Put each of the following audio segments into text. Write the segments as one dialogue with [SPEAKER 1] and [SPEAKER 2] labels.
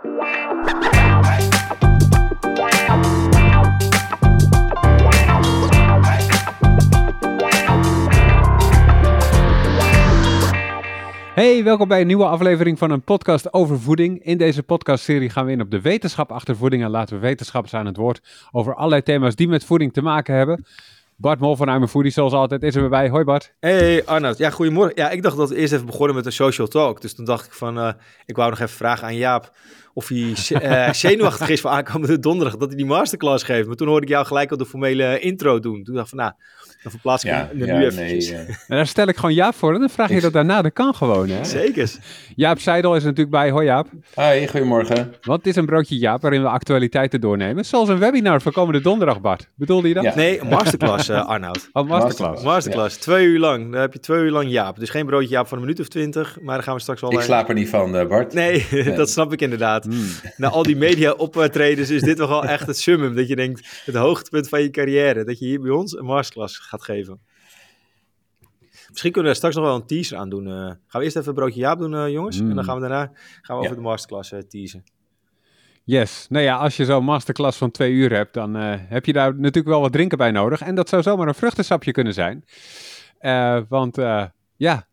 [SPEAKER 1] Hey, welkom bij een nieuwe aflevering van een podcast over voeding. In deze podcastserie gaan we in op de wetenschap achter voeding en laten we wetenschappers aan het woord over allerlei thema's die met voeding te maken hebben. Bart Mol van I'm zoals altijd, is er weer bij. Hoi Bart.
[SPEAKER 2] Hey Arnoud, ja goedemorgen. Ja, ik dacht dat we eerst even begonnen met een social talk. Dus toen dacht ik van, uh, ik wou nog even vragen aan Jaap of hij uh, zenuwachtig is voor aankomende donderdag, dat hij die masterclass geeft. Maar toen hoorde ik jou gelijk al de formele intro doen. Toen dacht ik van, nou, dan verplaats ik ja, hem ja, nu even. Nee,
[SPEAKER 1] uh... En daar stel ik gewoon Jaap voor en dan vraag je dat daarna. Dat kan gewoon, hè?
[SPEAKER 2] Zeker.
[SPEAKER 1] Jaap Seidel is natuurlijk bij. Hoi Jaap.
[SPEAKER 3] Hoi, goedemorgen.
[SPEAKER 1] Want het is een broodje Jaap waarin we actualiteiten doornemen. Zoals een webinar voor komende donderdag, Bart. Bedoelde je dat?
[SPEAKER 2] Nee, een masterclass, uh, Arnoud.
[SPEAKER 1] Oh, masterclass.
[SPEAKER 2] Masterclass. Twee uur lang. Dan heb je twee uur lang Jaap. Dus geen broodje Jaap van een minuut of twintig. Maar dan gaan we straks wel...
[SPEAKER 3] Ik slaap er niet van, uh, Bart.
[SPEAKER 2] Nee, nee, dat snap ik inderdaad. Mm. Na al die media optredens is dit toch wel echt het summum. Dat je denkt, het hoogtepunt van je carrière. Dat je hier bij ons een masterclass gaat geven. Misschien kunnen we straks nog wel een teaser aan doen. Uh, gaan we eerst even een broodje Jaap doen, uh, jongens. Mm. En dan gaan we daarna gaan we over de masterclass uh, teasen.
[SPEAKER 1] Yes. Nou ja, als je zo'n masterclass van twee uur hebt, dan heb je daar natuurlijk wel wat drinken bij nodig. En dat zou zomaar een vruchtensapje kunnen zijn. want ja,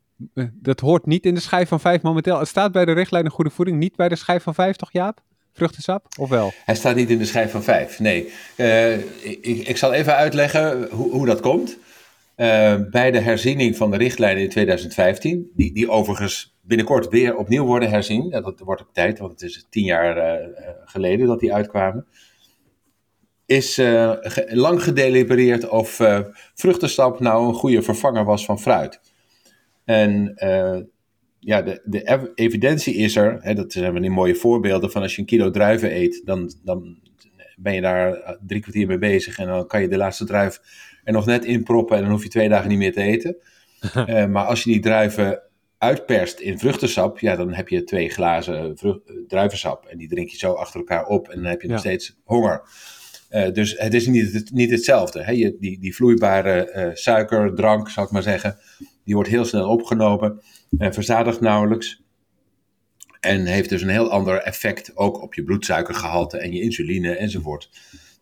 [SPEAKER 1] dat hoort niet in de schijf van vijf momenteel. Het staat bij de richtlijnen goede voeding, niet bij de schijf van vijf, toch Jaap? Vruchtensap, of wel?
[SPEAKER 3] Hij staat niet in de schijf van vijf, nee. Ik, ik, zal even uitleggen hoe, hoe dat komt. Uh, bij de herziening van de richtlijnen in 2015, die, die overigens binnenkort weer opnieuw worden herzien, dat wordt op tijd, want het is tien jaar geleden dat die uitkwamen, is lang gedelibereerd of vruchtensap nou een goede vervanger was van fruit. En ja, de, de evidentie is er, hè, dat zijn die mooie voorbeelden van als je een kilo druiven eet, dan, dan ben je daar drie kwartier mee bezig en dan kan je de laatste druif er nog net in proppen en dan hoef je twee dagen niet meer te eten. uh, maar als je die druiven uitperst in vruchtensap, ja, dan heb je twee glazen druivensap. En die drink je zo achter elkaar op en dan heb je nog steeds honger. Uh, dus het is niet, het, niet hetzelfde. Hè? Je, die, die vloeibare uh, suikerdrank, zal ik maar zeggen, die wordt heel snel opgenomen, en verzadigt nauwelijks. En heeft dus een heel ander effect ook op je bloedsuikergehalte en je insuline enzovoort.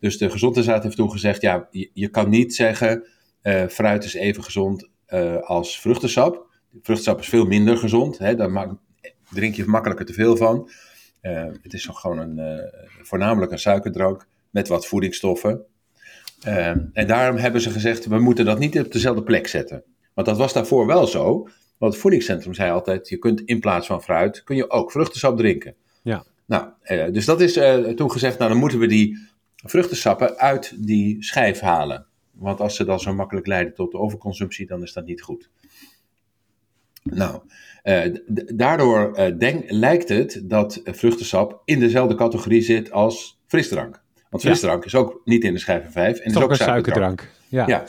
[SPEAKER 3] Dus de gezondheidsraad heeft toen gezegd, ja, je, kan niet zeggen, uh, fruit is even gezond uh, als vruchtensap. Vruchtensap is veel minder gezond, hè, daar drink je makkelijker te veel van. Uh, het is gewoon een, voornamelijk een suikerdrank met wat voedingsstoffen. en daarom hebben ze gezegd, we moeten dat niet op dezelfde plek zetten. Want dat was daarvoor wel zo. Want het voedingscentrum zei altijd, je kunt in plaats van fruit, kun je ook vruchtensap drinken.
[SPEAKER 1] Ja.
[SPEAKER 3] Nou, dus dat is toen gezegd, nou dan moeten we die vruchtensappen uit die schijf halen. Want als ze dan zo makkelijk leiden tot de overconsumptie, dan is dat niet goed. Nou, eh, daardoor denk, lijkt het dat vruchtensap in dezelfde categorie zit als frisdrank. Want frisdrank is ook niet in de schijf van 5 en is ook
[SPEAKER 1] een suikerdrank.
[SPEAKER 3] Ja. ja.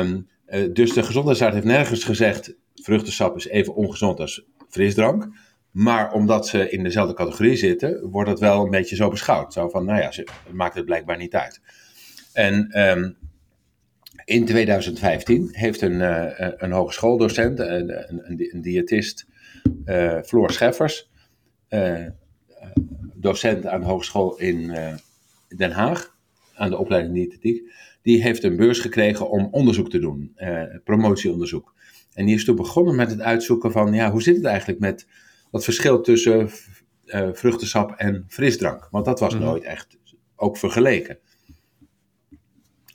[SPEAKER 3] Um, uh, dus de gezondheidsraad heeft nergens gezegd: vruchtensap is even ongezond als frisdrank. Maar omdat ze in dezelfde categorie zitten, wordt het wel een beetje zo beschouwd. Zo van, nou ja, ze maakt het blijkbaar niet uit. En um, in 2015 heeft een, uh, een hogeschooldocent, een, een, een diëtist, uh, Floor Scheffers, docent aan de hogeschool in Den Haag, aan de opleiding diëtetiek, die heeft een beurs gekregen om onderzoek te doen, promotieonderzoek. En die is toen begonnen met het uitzoeken van, ja, hoe zit het eigenlijk met dat verschil tussen uh, vruchtensap en frisdrank. Want dat was mhm. nooit echt ook vergeleken.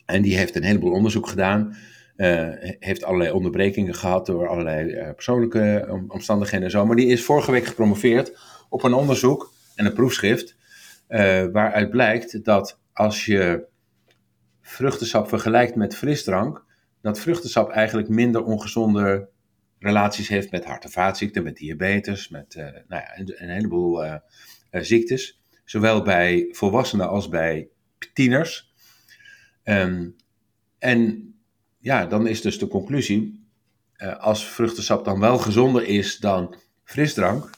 [SPEAKER 3] En die heeft een heleboel onderzoek gedaan. Uh, heeft allerlei onderbrekingen gehad door allerlei uh, persoonlijke omstandigheden en zo. Maar die is vorige week gepromoveerd op een onderzoek en een proefschrift. waaruit blijkt dat als je vruchtensap vergelijkt met frisdrank, dat vruchtensap eigenlijk minder ongezonde relaties heeft met hart- en vaatziekten, met diabetes, met uh, nou ja, een, een heleboel uh, uh, ziektes. Zowel bij volwassenen als bij tieners. Um, en ja, dan is dus de conclusie, als vruchtensap dan wel gezonder is dan frisdrank,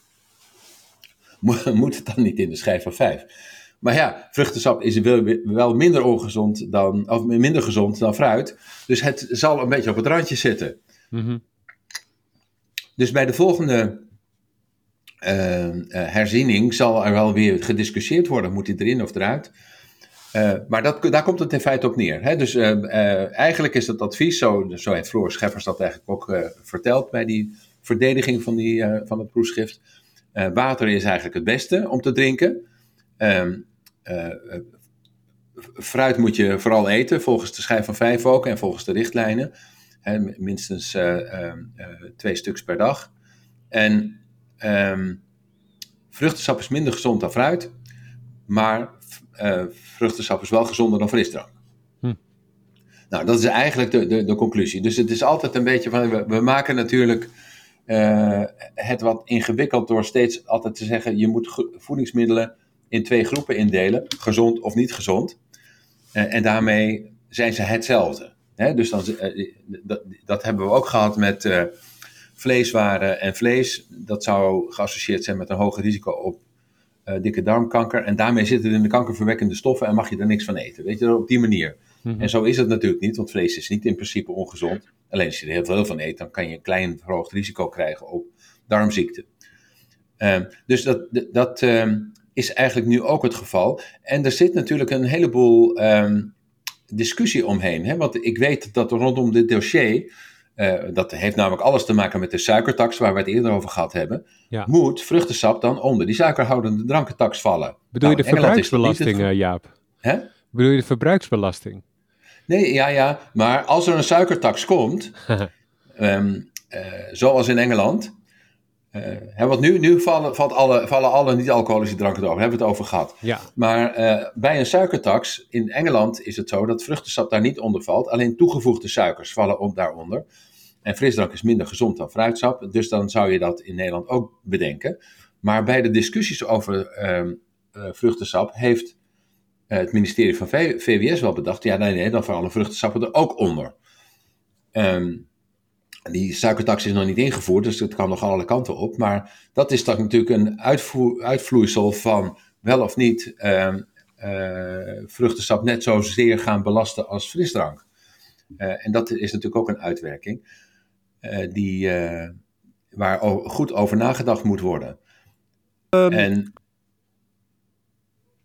[SPEAKER 3] moet het dan niet in de schijf van vijf. Maar ja, vruchtensap is wel minder ongezond dan, of minder gezond dan fruit. Dus het zal een beetje op het randje zitten. Mm dus bij de volgende herziening zal er wel weer gediscussieerd worden. Moet hij erin of eruit? maar dat, daar komt het in feite op neer. Hè? Dus eigenlijk is het advies, zo, zo heeft Floor Scheffers dat eigenlijk ook verteld bij die verdediging van, die, van het proefschrift. water is eigenlijk het beste om te drinken. Ehm, fruit moet je vooral eten, volgens de schijf van vijf ook en volgens de richtlijnen. Hè, minstens uh, twee stuks per dag. En um, vruchtensap is minder gezond dan fruit, maar uh, vruchtensap is wel gezonder dan frisdrank. Hm. Nou, dat is eigenlijk de, de, de, conclusie. Dus het is altijd een beetje van, we, we maken natuurlijk het wat ingewikkeld door steeds altijd te zeggen, je moet voedingsmiddelen in twee groepen indelen, gezond of niet gezond. Uh, en daarmee zijn ze hetzelfde. Hè? Dus dan, uh, dat, dat, hebben we ook gehad met uh, vleeswaren en vlees. Dat zou geassocieerd zijn met een hoger risico op dikke darmkanker. En daarmee zitten er in de kankerverwekkende stoffen en mag je er niks van eten. Weet je, op die manier. Mm-hmm. En zo is het natuurlijk niet, want vlees is niet in principe ongezond. Alleen als je er heel veel van eet, dan kan je een klein verhoogd risico krijgen op darmziekten. Ehm, dus dat, dat, is eigenlijk nu ook het geval. En er zit natuurlijk een heleboel um, discussie omheen. Hè? Want ik weet dat rondom dit dossier, uh, dat heeft namelijk alles te maken met de suikertax, waar we het eerder over gehad hebben, ja. moet vruchtensap dan onder die suikerhoudende drankentax vallen.
[SPEAKER 1] Bedoel je nou, de verbruiksbelasting, uh, Jaap?
[SPEAKER 3] Hè?
[SPEAKER 1] Bedoel je de verbruiksbelasting?
[SPEAKER 3] Nee, ja, ja. Maar als er een suikertax komt, um, uh, zoals in Engeland, uh, want nu, nu vallen, valt alle, vallen alle niet-alcoholische dranken over. Daar hebben we het over gehad.
[SPEAKER 1] Ja.
[SPEAKER 3] Maar uh, bij een suikertax in Engeland is het zo dat vruchtensap daar niet onder valt. Alleen toegevoegde suikers vallen om, daaronder. En frisdrank is minder gezond dan fruitsap. Dus dan zou je dat in Nederland ook bedenken. Maar bij de discussies over uh, vruchtensap heeft het ministerie van VWS wel bedacht. Ja, nee, nee, dan vallen vruchtensappen er ook onder. Um, die suikertax is nog niet ingevoerd, dus het kan nog alle kanten op. Maar dat is dan natuurlijk een uitvloeisel van wel of niet uh, uh, vruchtensap net zozeer gaan belasten als frisdrank. Uh, en dat is natuurlijk ook een uitwerking eh, die, waar goed over nagedacht moet worden.
[SPEAKER 2] Um, en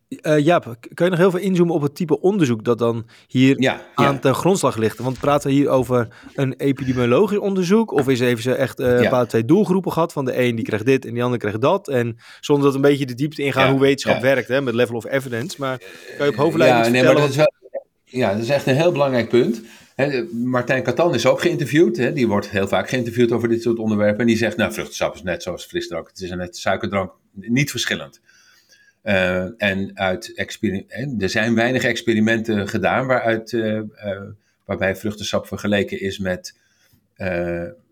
[SPEAKER 2] uh, Jaap, kan je nog heel veel inzoomen op het type onderzoek dat dan hier ja, aan ja. ten grondslag ligt? Want praten we hier over een epidemiologisch onderzoek? Of is even ze echt uh, ja. twee doelgroepen gehad? Van de een die krijgt dit en die ander krijgt dat. En zonder dat een beetje de diepte ingaan hoe wetenschap werkt, hè, met level of evidence. Maar kan je op hoofdlijnen ja, nee, maar
[SPEAKER 3] dat is wel, Ja, dat is echt een heel belangrijk punt. He, Martijn Katan is ook geïnterviewd. He, die wordt heel vaak geïnterviewd over dit soort onderwerpen. En die zegt, nou, vruchtensap is net zoals frisdrank. Het is een net suikerdrank, niet verschillend. Uh, en uit er zijn weinig experimenten gedaan waaruit, uh, waarbij vruchtensap vergeleken is met,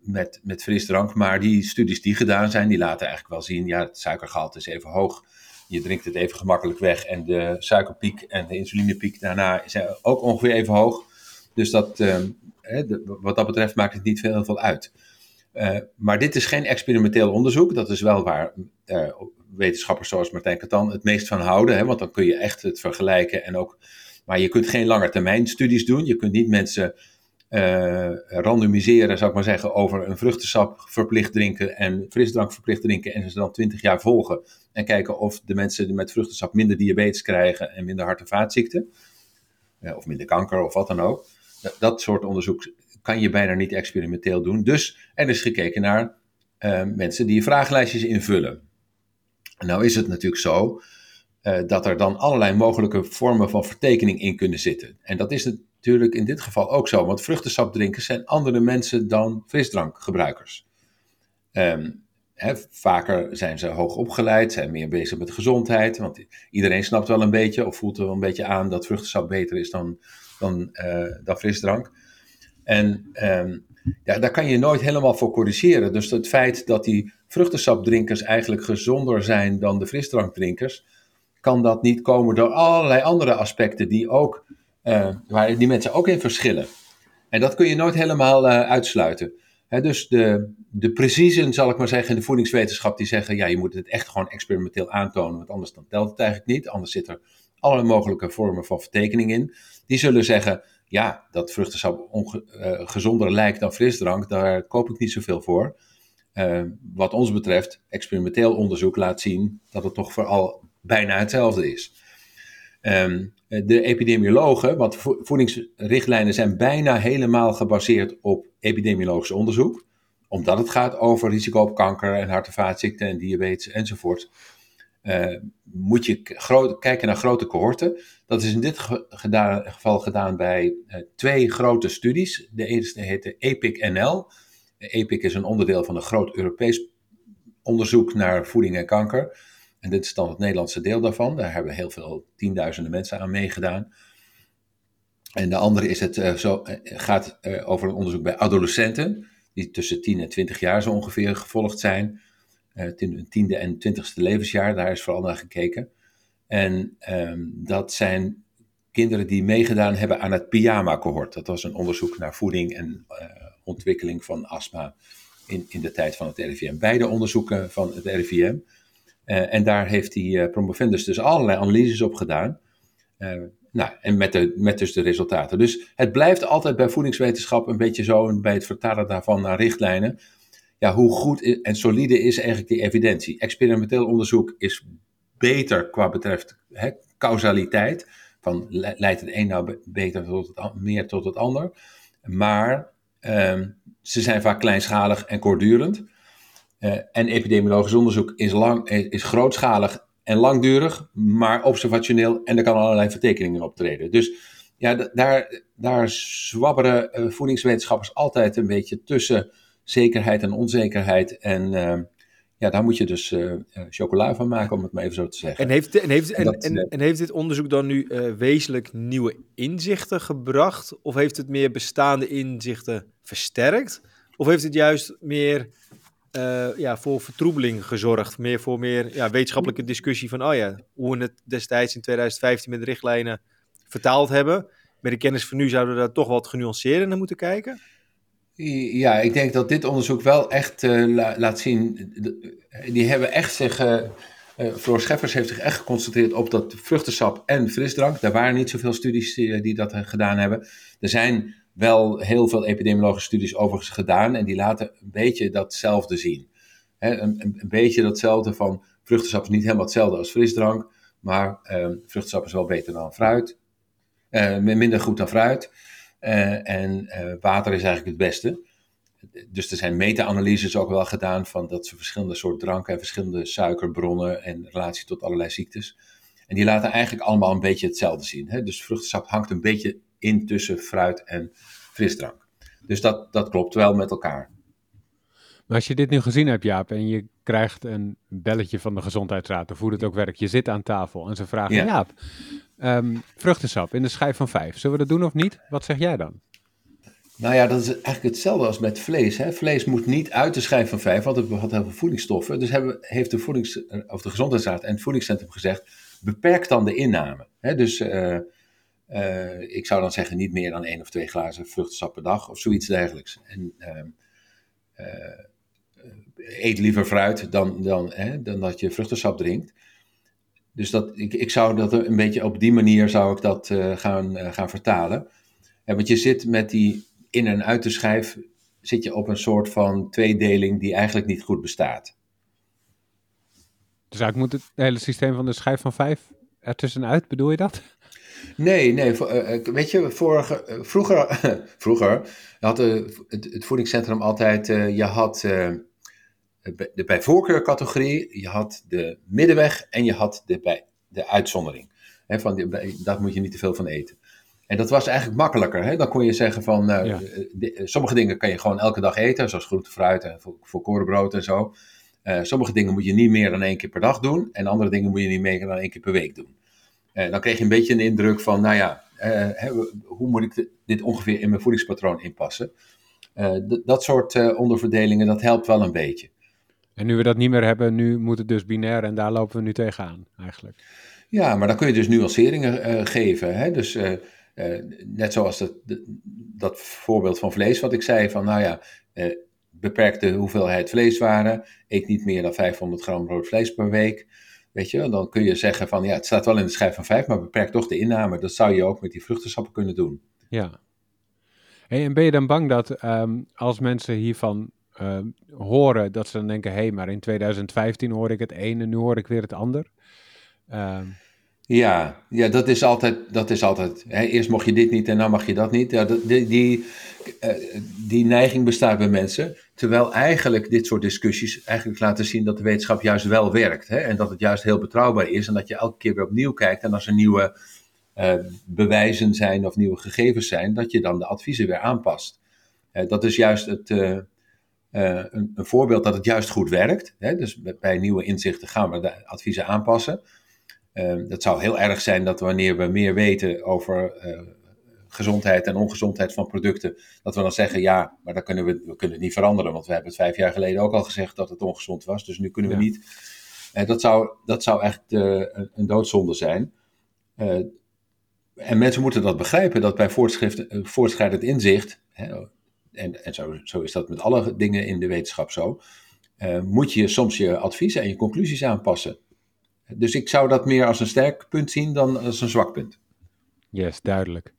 [SPEAKER 3] met, met frisdrank. Maar die studies die gedaan zijn, die laten eigenlijk wel zien, ja, het suikergehalte is even hoog. Je drinkt het even gemakkelijk weg en de suikerpiek en de insulinepiek daarna zijn ook ongeveer even hoog. Dus dat, wat dat betreft maakt het niet veel, veel uit. maar dit is geen experimenteel onderzoek, dat is wel waar wetenschappers zoals Martijn Katan het meest van houden. Hè, want dan kun je echt het vergelijken. En ook, maar je kunt geen langetermijnstudies doen. Je kunt niet mensen uh, randomiseren, zou ik maar zeggen, over een vruchtensap verplicht drinken en frisdrank verplicht drinken. En ze dan twintig jaar volgen. En kijken of de mensen die met vruchtensap minder diabetes krijgen en minder hart- en vaatziekten. Uh, of minder kanker of wat dan ook. Dat, soort onderzoek kan je bijna niet experimenteel doen. Dus er is gekeken naar uh, mensen die vragenlijstjes invullen. Nou is het natuurlijk zo uh, dat er dan allerlei mogelijke vormen van vertekening in kunnen zitten. En dat is natuurlijk in dit geval ook zo, want vruchtensapdrinkers zijn andere mensen dan frisdrankgebruikers. Um, vaker zijn ze hoog opgeleid, zijn meer bezig met gezondheid, want iedereen snapt wel een beetje of voelt wel een beetje aan dat vruchtensap beter is dan, dan, uh, frisdrank. En um, ja, daar kan je nooit helemaal voor corrigeren. Dus het feit dat die vruchtensapdrinkers eigenlijk gezonder zijn dan de frisdrankdrinkers, kan dat niet komen door allerlei andere aspecten die, ook, uh, waar die mensen ook in verschillen. En dat kun je nooit helemaal uh, uitsluiten. dus de, de zal ik maar zeggen, in de voedingswetenschap, die zeggen, ja, je moet het echt gewoon experimenteel aantonen, want anders dan telt het eigenlijk niet. Anders zit er allerlei mogelijke vormen van vertekening in. Die zullen zeggen, ja, dat vruchtensap uh, gezonder lijkt dan frisdrank, daar koop ik niet zoveel voor. wat ons betreft, experimenteel onderzoek laat zien dat het toch vooral bijna hetzelfde is. Um, de epidemiologen, want voedingsrichtlijnen zijn bijna helemaal gebaseerd op epidemiologisch onderzoek, omdat het gaat over risico op kanker en hart- en vaatziekten en diabetes enzovoort. Uh, moet je kijken naar grote cohorten. Dat is in dit geval gedaan bij uh, twee grote studies. De eerste heette EPIC-NL. EPIC is een onderdeel van een groot Europees onderzoek naar voeding en kanker. En dit is dan het Nederlandse deel daarvan. Daar hebben heel veel tienduizenden mensen aan meegedaan. En de andere is het, uh, zo, gaat over een onderzoek bij adolescenten, die tussen 10 en 20 jaar zo ongeveer gevolgd zijn uh, tiende en twintigste levensjaar. Daar is vooral naar gekeken. En um, dat zijn kinderen die meegedaan hebben aan het pyjama-cohort. Dat was een onderzoek naar voeding en uh, ontwikkeling van astma in, in de tijd van het RIVM. Beide onderzoeken van het RIVM. Eh, en daar heeft die promovendus dus allerlei analyses op gedaan. nou, en met, de, met dus de resultaten. Dus het blijft altijd bij voedingswetenschap een beetje zo, bij het vertalen daarvan naar richtlijnen ja, hoe goed en solide is eigenlijk die evidentie? Experimenteel onderzoek is beter qua betreft hè, causaliteit. Van leidt het een nou beter tot het, meer tot het ander? Maar um, ze zijn vaak kleinschalig en kortdurend. Uh, en epidemiologisch onderzoek is, lang, is grootschalig en langdurig, maar observationeel en er kan allerlei vertekeningen optreden. Dus ja, daar, daar zwabberen uh, voedingswetenschappers altijd een beetje tussen zekerheid en onzekerheid. En ehm, ja, daar moet je dus uh, chocola van maken, om het maar even zo te zeggen.
[SPEAKER 2] En heeft, en heeft, en, en, en heeft dit onderzoek dan nu uh, wezenlijk nieuwe inzichten gebracht? Of heeft het meer bestaande inzichten versterkt? Of heeft het juist meer uh, ja, voor vertroebeling gezorgd? Meer voor meer ja, wetenschappelijke discussie van, oh ja, hoe we het destijds in 2015 met de richtlijnen vertaald hebben. Met de kennis van nu zouden we daar toch wat genuanceerder naar moeten kijken?
[SPEAKER 3] Ja, ik denk dat dit onderzoek wel echt uh, laat zien. Die hebben echt zich. Uh, Floor Scheffers heeft zich echt geconcentreerd op dat vruchtensap en frisdrank. Daar waren niet zoveel studies die, dat gedaan hebben. Er zijn wel heel veel epidemiologische studies overigens gedaan. En die laten een beetje datzelfde zien. Een, een, beetje datzelfde van. Vruchtensap is niet helemaal hetzelfde als frisdrank. Maar vruchtensap is wel beter dan fruit. minder goed dan fruit. Uh, en uh, water is eigenlijk het beste. Dus er zijn meta-analyses ook wel gedaan van dat ze verschillende soorten dranken en verschillende suikerbronnen en relatie tot allerlei ziektes. En die laten eigenlijk allemaal een beetje hetzelfde zien. Hè? Dus vruchtensap hangt een beetje in tussen fruit en frisdrank. Dus dat, dat klopt wel met elkaar.
[SPEAKER 1] Maar als je dit nu gezien hebt, Jaap, en je krijgt een belletje van de gezondheidsraad, of hoe het ook werkt, je zit aan tafel en ze vragen, ja. Jaap, um, vruchtensap in de schijf van vijf, zullen we dat doen of niet? Wat zeg jij dan?
[SPEAKER 3] Nou ja, dat is eigenlijk hetzelfde als met vlees. Hè? Vlees moet niet uit de schijf van vijf, want het bevat heel veel voedingsstoffen. Dus hebben, heeft de, voedings, of de Gezondheidsraad en het Voedingscentrum gezegd, beperk dan de inname. Hè? Dus uh, uh, ik zou dan zeggen niet meer dan één of twee glazen vruchtensap per dag of zoiets dergelijks. En uh, eet liever fruit dan, dan, hè, dan dat je vruchtensap drinkt. Dus dat, ik, ik zou dat een beetje op die manier zou ik dat uh, gaan, uh, gaan vertalen. Ja, want je zit met die in- en uit de schijf, zit je op een soort van tweedeling die eigenlijk niet goed bestaat.
[SPEAKER 1] Dus eigenlijk moet het hele systeem van de schijf van vijf ertussenuit, bedoel je dat?
[SPEAKER 3] Nee, nee. Uh, weet je, vorige, vroeger, vroeger had het, het voedingscentrum altijd, je had de bij voorkeurcategorie, je had de middenweg en je had de, bij, de uitzondering. He, van die, daar moet je niet te veel van eten. En dat was eigenlijk makkelijker. Hè? Dan kon je zeggen van, uh, ja. de, sommige dingen kan je gewoon elke dag eten, zoals groente, fruit en volkorenbrood en zo. Uh, sommige dingen moet je niet meer dan één keer per dag doen en andere dingen moet je niet meer dan één keer per week doen. Uh, dan kreeg je een beetje een indruk van, nou ja, hoe moet ik dit ongeveer in mijn voedingspatroon inpassen? dat soort onderverdelingen, dat helpt wel een beetje.
[SPEAKER 1] En nu we dat niet meer hebben, nu moet het dus binair en daar lopen we nu tegenaan eigenlijk.
[SPEAKER 3] Ja, maar dan kun je dus nuanceringen uh, geven. Hè? Dus uh, uh, net zoals dat, dat voorbeeld van vlees wat ik zei, van nou ja, beperk de hoeveelheid vleeswaren, eet niet meer dan 500 gram rood vlees per week. Weet je, dan kun je zeggen van ja, het staat wel in de schijf van 5, maar beperk toch de inname. Dat zou je ook met die vruchtensappen kunnen doen.
[SPEAKER 1] Ja. Hey, en ben je dan bang dat um, als mensen hiervan ehm, horen, dat ze dan denken, hé, hey, maar in 2015 hoor ik het een en nu hoor ik weer het ander. Ehm,
[SPEAKER 3] ja, ja, dat is altijd. Dat is altijd hè, eerst mocht je dit niet en dan mag je dat niet. Ja, die, die, eh, die neiging bestaat bij mensen. Terwijl eigenlijk dit soort discussies eigenlijk laten zien dat de wetenschap juist wel werkt. Hè, en dat het juist heel betrouwbaar is. En dat je elke keer weer opnieuw kijkt. En als er nieuwe uh, bewijzen zijn of nieuwe gegevens zijn, dat je dan de adviezen weer aanpast. Uh, dat is juist het, een, een, voorbeeld dat het juist goed werkt. Hè? Dus bij nieuwe inzichten gaan we de adviezen aanpassen. dat zou heel erg zijn dat wanneer we meer weten over gezondheid en ongezondheid van producten, dat we dan zeggen, ja, maar dan kunnen we, we kunnen het niet veranderen, want we hebben het vijf jaar geleden ook al gezegd dat het ongezond was, dus nu kunnen we ja. niet. dat, zou, dat zou echt een, een doodzonde zijn en mensen moeten dat begrijpen, dat bij voortschrijdend inzicht, hè, en, en zo, zo, is dat met alle dingen in de wetenschap zo, uh, moet je soms je adviezen en je conclusies aanpassen. Dus ik zou dat meer als een sterk punt zien dan als een zwak punt.
[SPEAKER 1] Yes, duidelijk.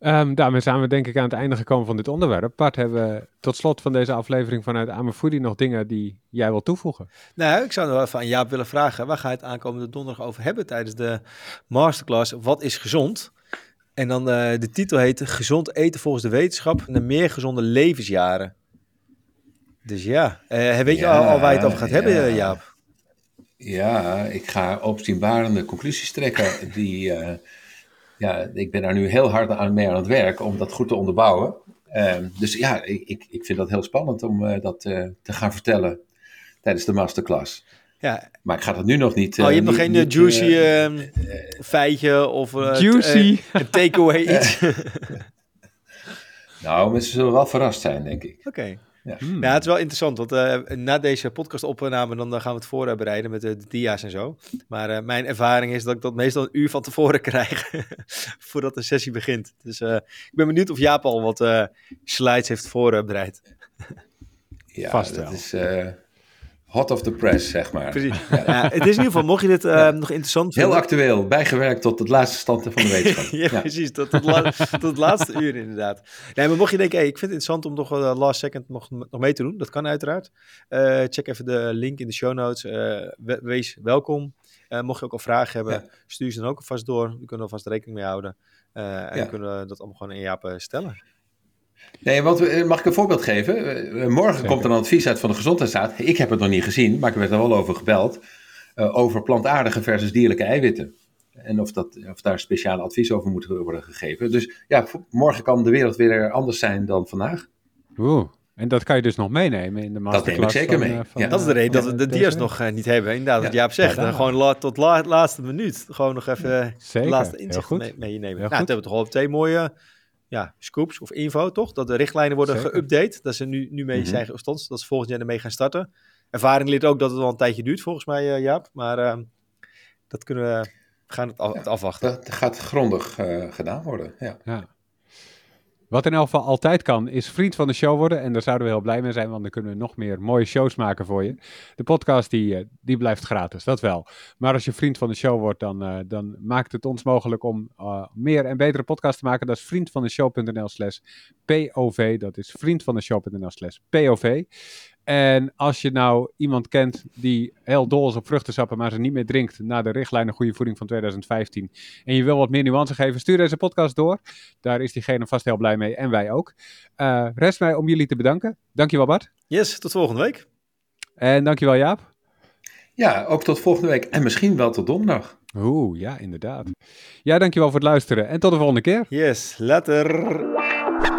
[SPEAKER 1] Um, daarmee zijn we denk ik aan het einde gekomen van dit onderwerp. Bart, hebben we tot slot van deze aflevering vanuit Amerfoodie nog dingen die jij wil toevoegen?
[SPEAKER 2] Nou, ik zou nog even aan Jaap willen vragen. Waar ga je het aankomende donderdag over hebben tijdens de masterclass? Wat is gezond? En dan uh, de titel heet Gezond eten volgens de wetenschap en de meer gezonde levensjaren. Dus ja, uh, weet je al, al, waar je het over gaat ja. hebben, Jaap?
[SPEAKER 3] Ja, ik ga opzienbarende conclusies trekken die... Uh, ja, ik ben daar nu heel hard aan mee aan het werk om dat goed te onderbouwen. Um, dus ja, ik, ik vind dat heel spannend om dat te gaan vertellen tijdens de masterclass. Ja. Maar ik ga dat nu nog niet.
[SPEAKER 2] Oh, je hebt
[SPEAKER 3] niet,
[SPEAKER 2] nog geen niet, juicy ehm, feitje of
[SPEAKER 1] juicy.
[SPEAKER 2] een takeaway iets?
[SPEAKER 3] nou, mensen zullen wel verrast zijn, denk ik.
[SPEAKER 2] Oké. Okay. Ja. Hmm. ja, het is wel interessant, want uh, na deze podcastopname dan, dan gaan we het voorbereiden met de, de dia's en zo. Maar uh, mijn ervaring is dat ik dat meestal een uur van tevoren krijg, voordat de sessie begint. Dus uh, ik ben benieuwd of Jaap al wat slides heeft voorbereid.
[SPEAKER 3] ja, Vast wel. dat is hot of the press, zeg maar.
[SPEAKER 2] Precies. Ja. ja het is in ieder geval, mocht je dit uh, ja. nog interessant
[SPEAKER 3] vinden... Heel actueel, bijgewerkt tot het laatste stand van de wetenschap.
[SPEAKER 2] ja, precies, tot, tot, la tot, het laatste uur inderdaad. Nee, maar mocht je denken, hey, ik vind het interessant om nog uh, last second nog, nog mee te doen, dat kan uiteraard. Uh, check even de link in de show notes. We, wees welkom. mocht je ook al vragen hebben, stuur ze dan ook alvast door. We kunnen alvast rekening mee houden. en dan kunnen we dat allemaal gewoon in Jaap stellen.
[SPEAKER 3] Nee, want eh, mag ik een voorbeeld geven? Eh, morgen Zeker. komt er een advies uit van de Gezondheidsraad. Ik heb het nog niet gezien, maar ik werd er wel over gebeld. Uh, over plantaardige versus dierlijke eiwitten. En of, dat, of daar speciale advies over moet worden gegeven. Dus ja, morgen kan de wereld weer anders zijn dan vandaag.
[SPEAKER 1] Oeh, en dat kan je dus nog meenemen in de masterclass.
[SPEAKER 3] Dat neem ik zeker
[SPEAKER 1] van,
[SPEAKER 3] mee.
[SPEAKER 2] Van, ja. Dat is de reden dat we de dia's nog uh, niet hebben. Inderdaad, wat ja. Jaap zegt. Ja, gewoon la tot la laatste minuut. Gewoon nog even de laatste inzicht mee, meenemen. Nou, hebben we toch al twee mooie ja, scoops of info, toch? Dat de richtlijnen worden geüpdate. Dat ze nu, nu mee mm -hmm. zijn gestopt. Dat ze volgend jaar ermee gaan starten. Ervaring leert ook dat het wel een tijdje duurt, volgens mij, uh, Jaap. Maar uh, dat kunnen we, gaan het, af, het afwachten.
[SPEAKER 3] Dat gaat grondig uh, gedaan worden, ja.
[SPEAKER 1] ja. Wat in elk geval altijd kan, is vriend van de show worden. En daar zouden we heel blij mee zijn, want dan kunnen we nog meer mooie shows maken voor je. De podcast die, die blijft gratis, dat wel. Maar als je vriend van de show wordt, dan, uh, dan maakt het ons mogelijk om uh, meer en betere podcasts te maken. Dat is vriendvandeshow.nl slash POV. Dat is vriendvandeshow.nl slash POV. En als je nou iemand kent die heel dol is op vruchtensappen, maar ze niet meer drinkt na de richtlijnen Goede Voeding van 2015. En je wil wat meer nuance geven, stuur deze podcast door. Daar is diegene vast heel blij mee en wij ook. Uh, rest mij om jullie te bedanken. Dankjewel Bart.
[SPEAKER 2] Yes, tot volgende week.
[SPEAKER 1] En dankjewel Jaap.
[SPEAKER 3] Ja, ook tot volgende week. En misschien wel tot donderdag.
[SPEAKER 1] Oeh, ja, inderdaad. Ja, dankjewel voor het luisteren. En tot de volgende keer.
[SPEAKER 2] Yes, later.